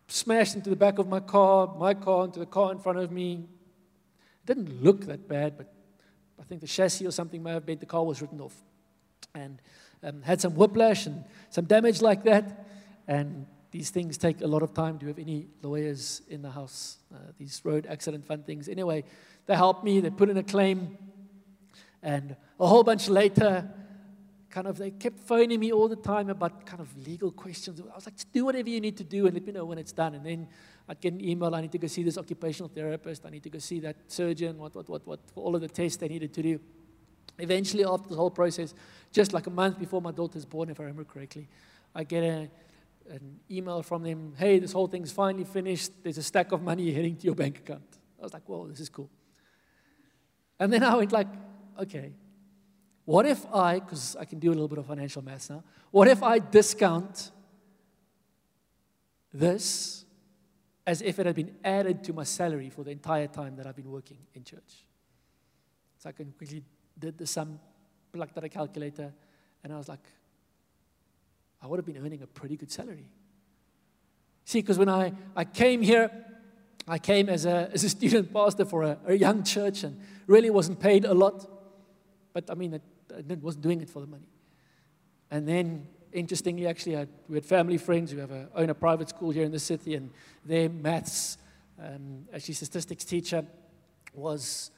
smashed into the back of my car, my car into the car in front of me. It didn't look that bad, but I think the chassis or something may have been, the car was written off. And um, had some whiplash and some damage like that. And these things take a lot of time. Do you have any lawyers in the house? Uh, these road accident fund things. Anyway, they helped me. They put in a claim. And a whole bunch later, kind of, they kept phoning me all the time about kind of legal questions. I was like, do whatever you need to do and let me know when it's done. And then I'd get an email, I need to go see this occupational therapist, I need to go see that surgeon, what, what, what, what, for all of the tests they needed to do. Eventually, after the whole process, just like a month before my daughter's born, if I remember correctly, I get a, an email from them, hey, this whole thing's finally finished, there's a stack of money heading to your bank account. I was like, whoa, this is cool. And then I went like, okay, what if I, because I can do a little bit of financial maths now, what if I discount this as if it had been added to my salary for the entire time that I've been working in church. So I can quickly did the sum, plugged out a calculator, and I was like, I would have been earning a pretty good salary. See, because when I, I came here, I came as a, as a student pastor for a, a young church and really wasn't paid a lot. But I mean, I, I wasn't doing it for the money. And then, interestingly, actually, I, we had family friends who have a, own a private school here in the city, and their maths, um, actually, statistics teacher was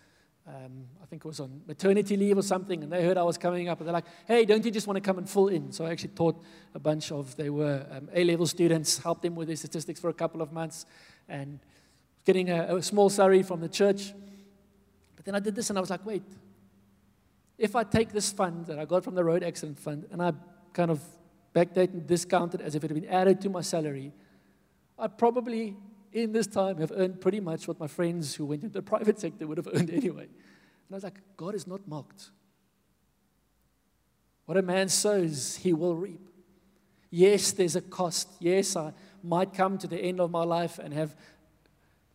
um, I think it was on maternity leave or something, and they heard I was coming up, and they're like, "Hey, don't you just want to come and fill in?" So I actually taught a bunch of they were um, A-level students, helped them with their statistics for a couple of months, and getting a, a small salary from the church. But then I did this, and I was like, "Wait, if I take this fund that I got from the road accident fund, and I kind of backdate and discount it as if it had been added to my salary, I probably in this time have earned pretty much what my friends who went into the private sector would have earned anyway. And I was like, God is not mocked. What a man sows, he will reap. Yes, there's a cost. Yes, I might come to the end of my life and have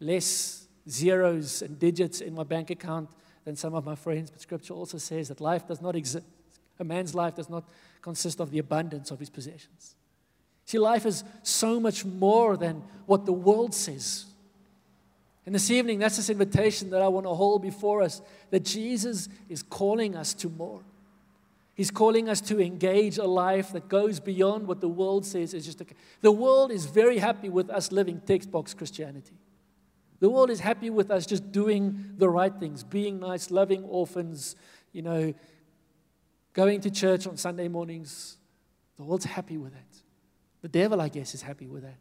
less zeros and digits in my bank account than some of my friends, but scripture also says that life does not exist. A man's life does not consist of the abundance of his possessions. See, life is so much more than what the world says. And this evening, that's this invitation that I want to hold before us that Jesus is calling us to more. He's calling us to engage a life that goes beyond what the world says is just a, the world is very happy with us living text box Christianity. The world is happy with us just doing the right things, being nice, loving orphans, you know, going to church on Sunday mornings. The world's happy with that. The devil, I guess, is happy with that.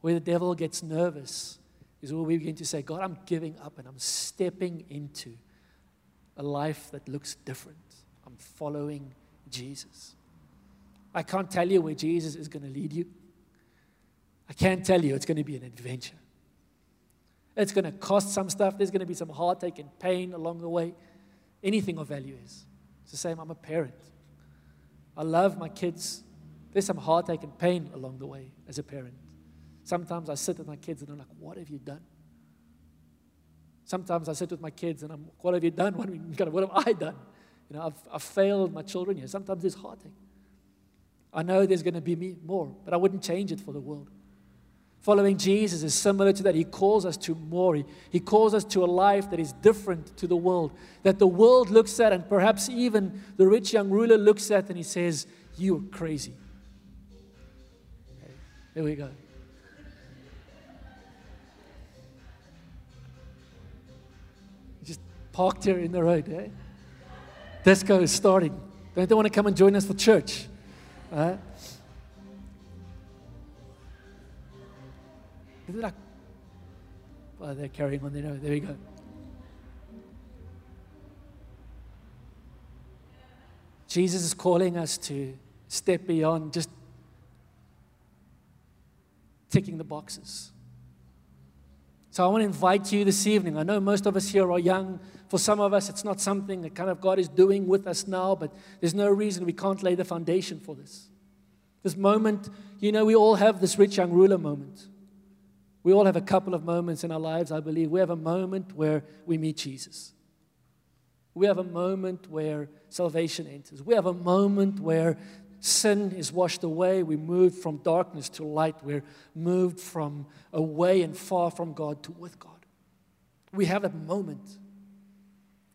Where the devil gets nervous is where we begin to say, God, I'm giving up and I'm stepping into a life that looks different. I'm following Jesus. I can't tell you where Jesus is going to lead you. I can't tell you it's going to be an adventure. It's going to cost some stuff. There's going to be some heartache and pain along the way. Anything of value is. It's the same. I'm a parent. I love my kids. There's some heartache and pain along the way as a parent. Sometimes I sit with my kids and I'm like, what have you done? Sometimes I sit with my kids and I'm, what have you done? What, what have I done? You know, I've, I've failed my children here. Sometimes there's heartache. I know there's going to be me more, but I wouldn't change it for the world. Following Jesus is similar to that. He calls us to more. He, he calls us to a life that is different to the world, that the world looks at, and perhaps even the rich young ruler looks at, and he says, You are crazy. Here we go. Just parked here in the road, eh? Disco is starting. Don't they want to come and join us for church? Uh, like, well, they're carrying on there. No, there we go. Jesus is calling us to step beyond just ticking the boxes. So I want to invite you this evening. I know most of us here are young. For some of us, it's not something that kind of God is doing with us now, but there's no reason we can't lay the foundation for this. This moment, you know, we all have this rich young ruler moment. We all have a couple of moments in our lives, I believe. We have a moment where we meet Jesus. We have a moment where salvation enters. We have a moment where sin is washed away. We move from darkness to light. We're moved from away and far from God to with God. We have a moment.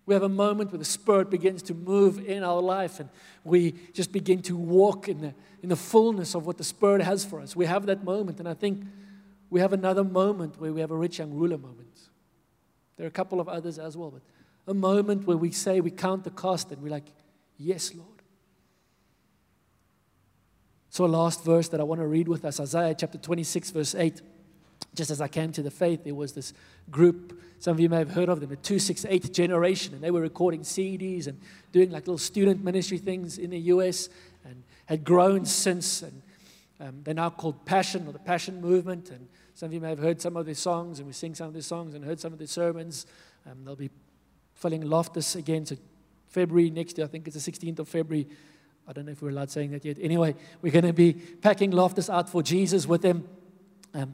We have a moment where the Spirit begins to move in our life and we just begin to walk in the, in the fullness of what the Spirit has for us. We have that moment, and I think we have another moment where we have a rich young ruler moment. There are a couple of others as well, but a moment where we say, we count the cost and we're like, Yes, Lord. So, a last verse that I want to read with us Isaiah chapter 26, verse 8. Just as I came to the faith, there was this group, some of you may have heard of them, the 268 generation, and they were recording CDs and doing like little student ministry things in the US and had grown since. And um, they're now called Passion or the Passion Movement. And some of you may have heard some of their songs, and we sing some of their songs and heard some of their sermons. Um, they'll be filling Loftus again. So, February next year, I think it's the 16th of February. I don't know if we're allowed saying that yet. Anyway, we're going to be packing Loftus out for Jesus with them. Um,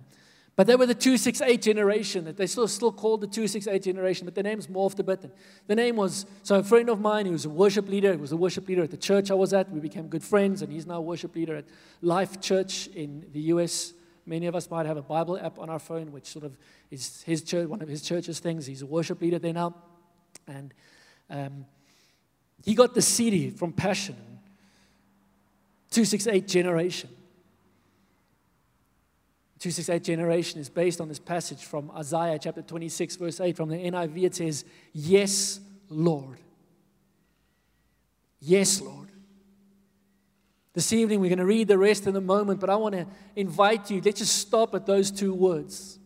But they were the 268 generation. They still still called the 268 generation, but the name's morphed a bit. And the name was so a friend of mine who was a worship leader. He was a worship leader at the church I was at. We became good friends, and he's now a worship leader at Life Church in the US. Many of us might have a Bible app on our phone, which sort of is his church, one of his church's things. He's a worship leader there now, and um, he got the CD from Passion, 268 generation. 268 generation is based on this passage from Isaiah chapter 26, verse 8. From the NIV, it says, Yes, Lord. Yes, Lord. This evening, we're going to read the rest in a moment, but I want to invite you, let's just stop at those two words.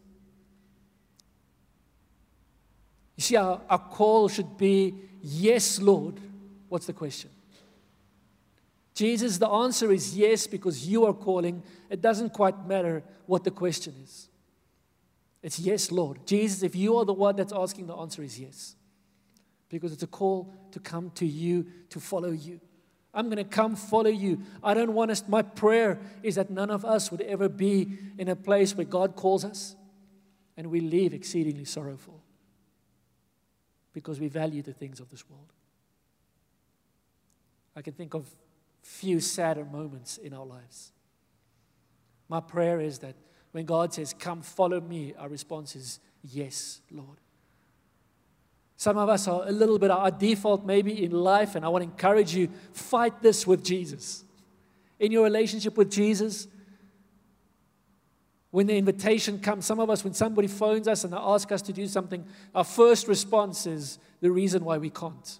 You see, our, our call should be, Yes, Lord. What's the question? Jesus, the answer is yes because you are calling. It doesn't quite matter what the question is. It's yes, Lord. Jesus, if you are the one that's asking, the answer is yes. Because it's a call to come to you, to follow you. I'm going to come follow you. I don't want us, my prayer is that none of us would ever be in a place where God calls us and we leave exceedingly sorrowful because we value the things of this world. I can think of few sadder moments in our lives. My prayer is that when God says, Come, follow me, our response is, Yes, Lord. Some of us are a little bit our default maybe in life, and I want to encourage you fight this with Jesus. In your relationship with Jesus, when the invitation comes, some of us, when somebody phones us and they ask us to do something, our first response is the reason why we can't.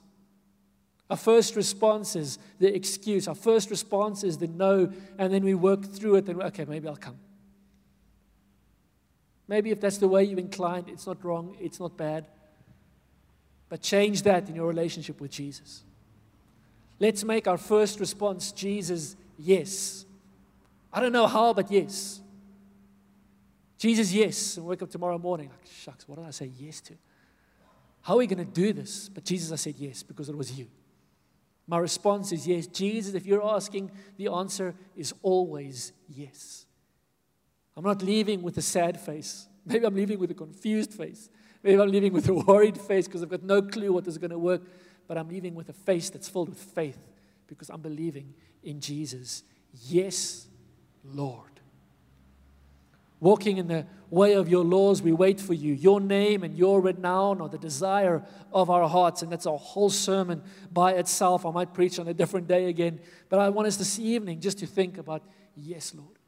Our first response is the excuse. Our first response is the no, and then we work through it and, okay, maybe I'll come. Maybe if that's the way you've inclined, it's not wrong, it's not bad. But change that in your relationship with Jesus. Let's make our first response Jesus, yes. I don't know how, but yes. Jesus, yes. And wake up tomorrow morning, like, shucks, what did I say yes to? How are we going to do this? But Jesus, I said yes because it was you. My response is yes. Jesus, if you're asking, the answer is always yes. I'm not leaving with a sad face. Maybe I'm leaving with a confused face. Maybe I'm leaving with a worried face because I've got no clue what is going to work. But I'm leaving with a face that's filled with faith because I'm believing in Jesus. Yes, Lord. Walking in the way of your laws, we wait for you. Your name and your renown are the desire of our hearts. And that's a whole sermon by itself. I might preach on a different day again. But I want us this evening just to think about, yes, Lord.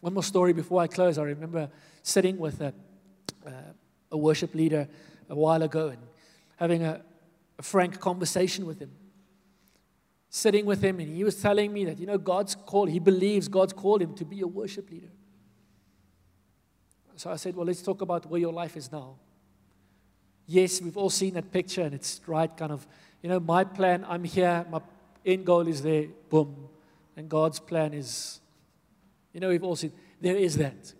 One more story before I close. I remember sitting with a, uh, a worship leader a while ago and having a, a frank conversation with him sitting with him, and he was telling me that, you know, God's called, he believes God's called him to be a worship leader. So I said, well, let's talk about where your life is now. Yes, we've all seen that picture, and it's right, kind of, you know, my plan, I'm here, my end goal is there, boom. And God's plan is, you know, we've all seen, there is that.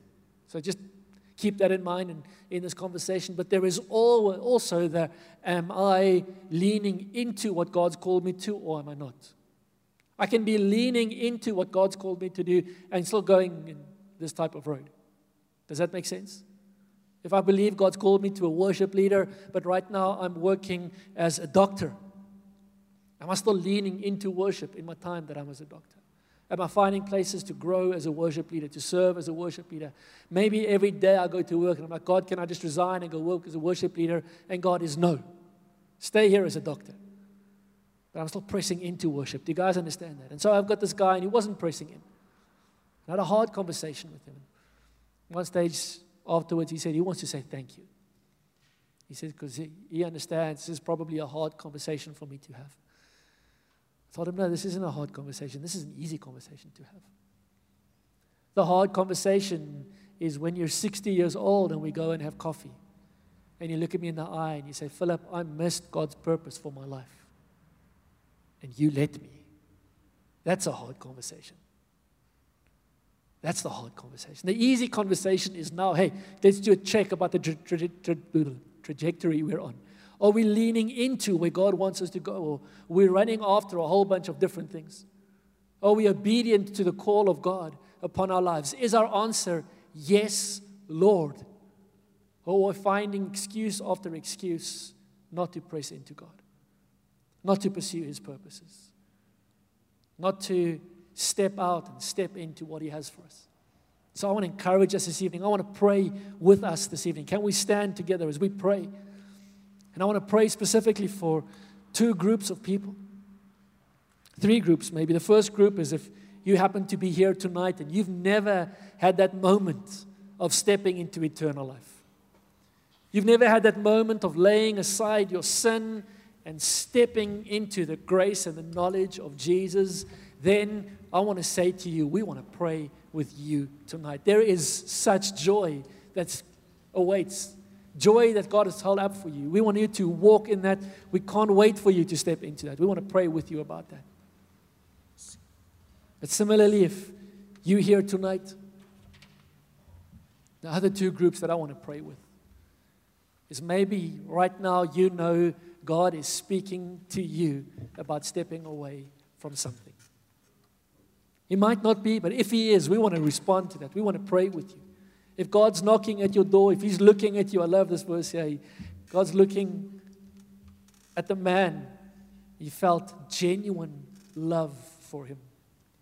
So just keep that in mind in, in this conversation. But there is also the, am I leaning into what God's called me to, or am I not? I can be leaning into what God's called me to do and still going in this type of road. Does that make sense? If I believe God's called me to a worship leader, but right now I'm working as a doctor, am I still leaning into worship in my time that I'm as a doctor? Am I finding places to grow as a worship leader, to serve as a worship leader? Maybe every day I go to work and I'm like, God, can I just resign and go work as a worship leader? And God is no. Stay here as a doctor. But I'm still pressing into worship. Do you guys understand that? And so I've got this guy and he wasn't pressing in. I had a hard conversation with him. One stage afterwards, he said he wants to say thank you. He said, because he, he understands this is probably a hard conversation for me to have. I told him, no, this isn't a hard conversation. This is an easy conversation to have. The hard conversation is when you're 60 years old and we go and have coffee. And you look at me in the eye and you say, Philip, I missed God's purpose for my life. And you let me. That's a hard conversation. That's the hard conversation. The easy conversation is now, hey, let's do a check about the tra- tra- tra- trajectory we're on. Are we leaning into where God wants us to go? Or we're running after a whole bunch of different things? Are we obedient to the call of God upon our lives? Is our answer yes, Lord. Or we're finding excuse after excuse not to press into God, not to pursue His purposes, not to step out and step into what He has for us. So I want to encourage us this evening. I want to pray with us this evening. Can we stand together as we pray? And I want to pray specifically for two groups of people. Three groups, maybe. The first group is if you happen to be here tonight and you've never had that moment of stepping into eternal life. You've never had that moment of laying aside your sin and stepping into the grace and the knowledge of Jesus. Then I want to say to you, we want to pray with you tonight. There is such joy that awaits, joy that God has held up for you. We want you to walk in that. We can't wait for you to step into that. We want to pray with you about that. But similarly, if you here tonight, the other two groups that I want to pray with is maybe right now you know God is speaking to you about stepping away from something. He might not be, but if He is, we want to respond to that. We want to pray with you. If God's knocking at your door, if He's looking at you, I love this verse here. God's looking at the man. He felt genuine love for him.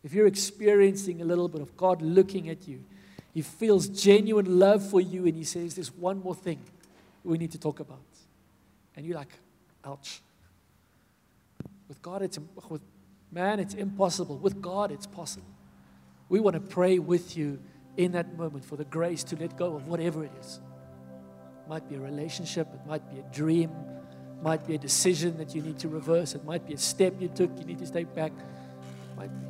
If you're experiencing a little bit of God looking at you, He feels genuine love for you, and He says, There's one more thing we need to talk about. And you're like, Ouch. With God, it's with man, it's impossible. With God, it's possible. We want to pray with you in that moment for the grace to let go of whatever it is. It might be a relationship, it might be a dream, it might be a decision that you need to reverse, it might be a step you took, you need to step back. It might be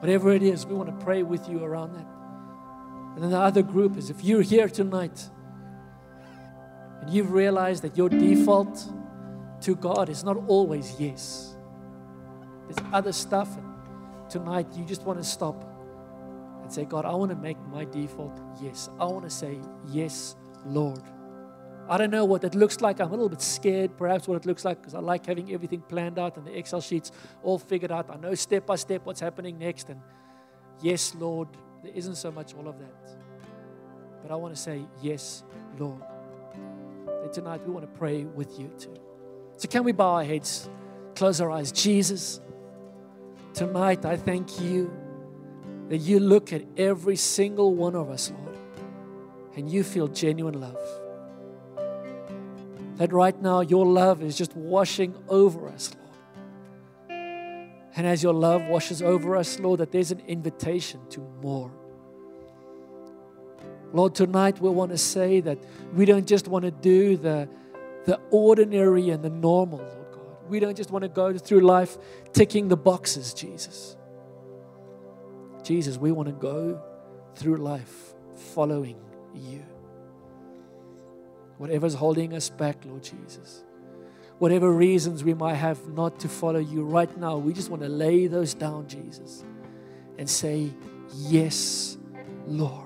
Whatever it is, we want to pray with you around that. And then the other group is if you're here tonight and you've realized that your default to God is not always yes, there's other stuff, and tonight you just want to stop and say, God, I want to make my default yes. I want to say, Yes, Lord. I don't know what that looks like. I'm a little bit scared, perhaps, what it looks like, because I like having everything planned out and the Excel sheets all figured out. I know step by step what's happening next. And yes, Lord, there isn't so much all of that. But I want to say, yes, Lord. And tonight we want to pray with you too. So, can we bow our heads, close our eyes? Jesus, tonight I thank you that you look at every single one of us, Lord, and you feel genuine love that right now your love is just washing over us, Lord. And as your love washes over us, Lord, that there's an invitation to more. Lord, tonight we want to say that we don't just want to do the, the ordinary and the normal, Lord. We don't just want to go through life ticking the boxes, Jesus. Jesus, we want to go through life following you whatever's holding us back, Lord Jesus. Whatever reasons we might have not to follow you right now, we just want to lay those down, Jesus, and say, Yes, Lord.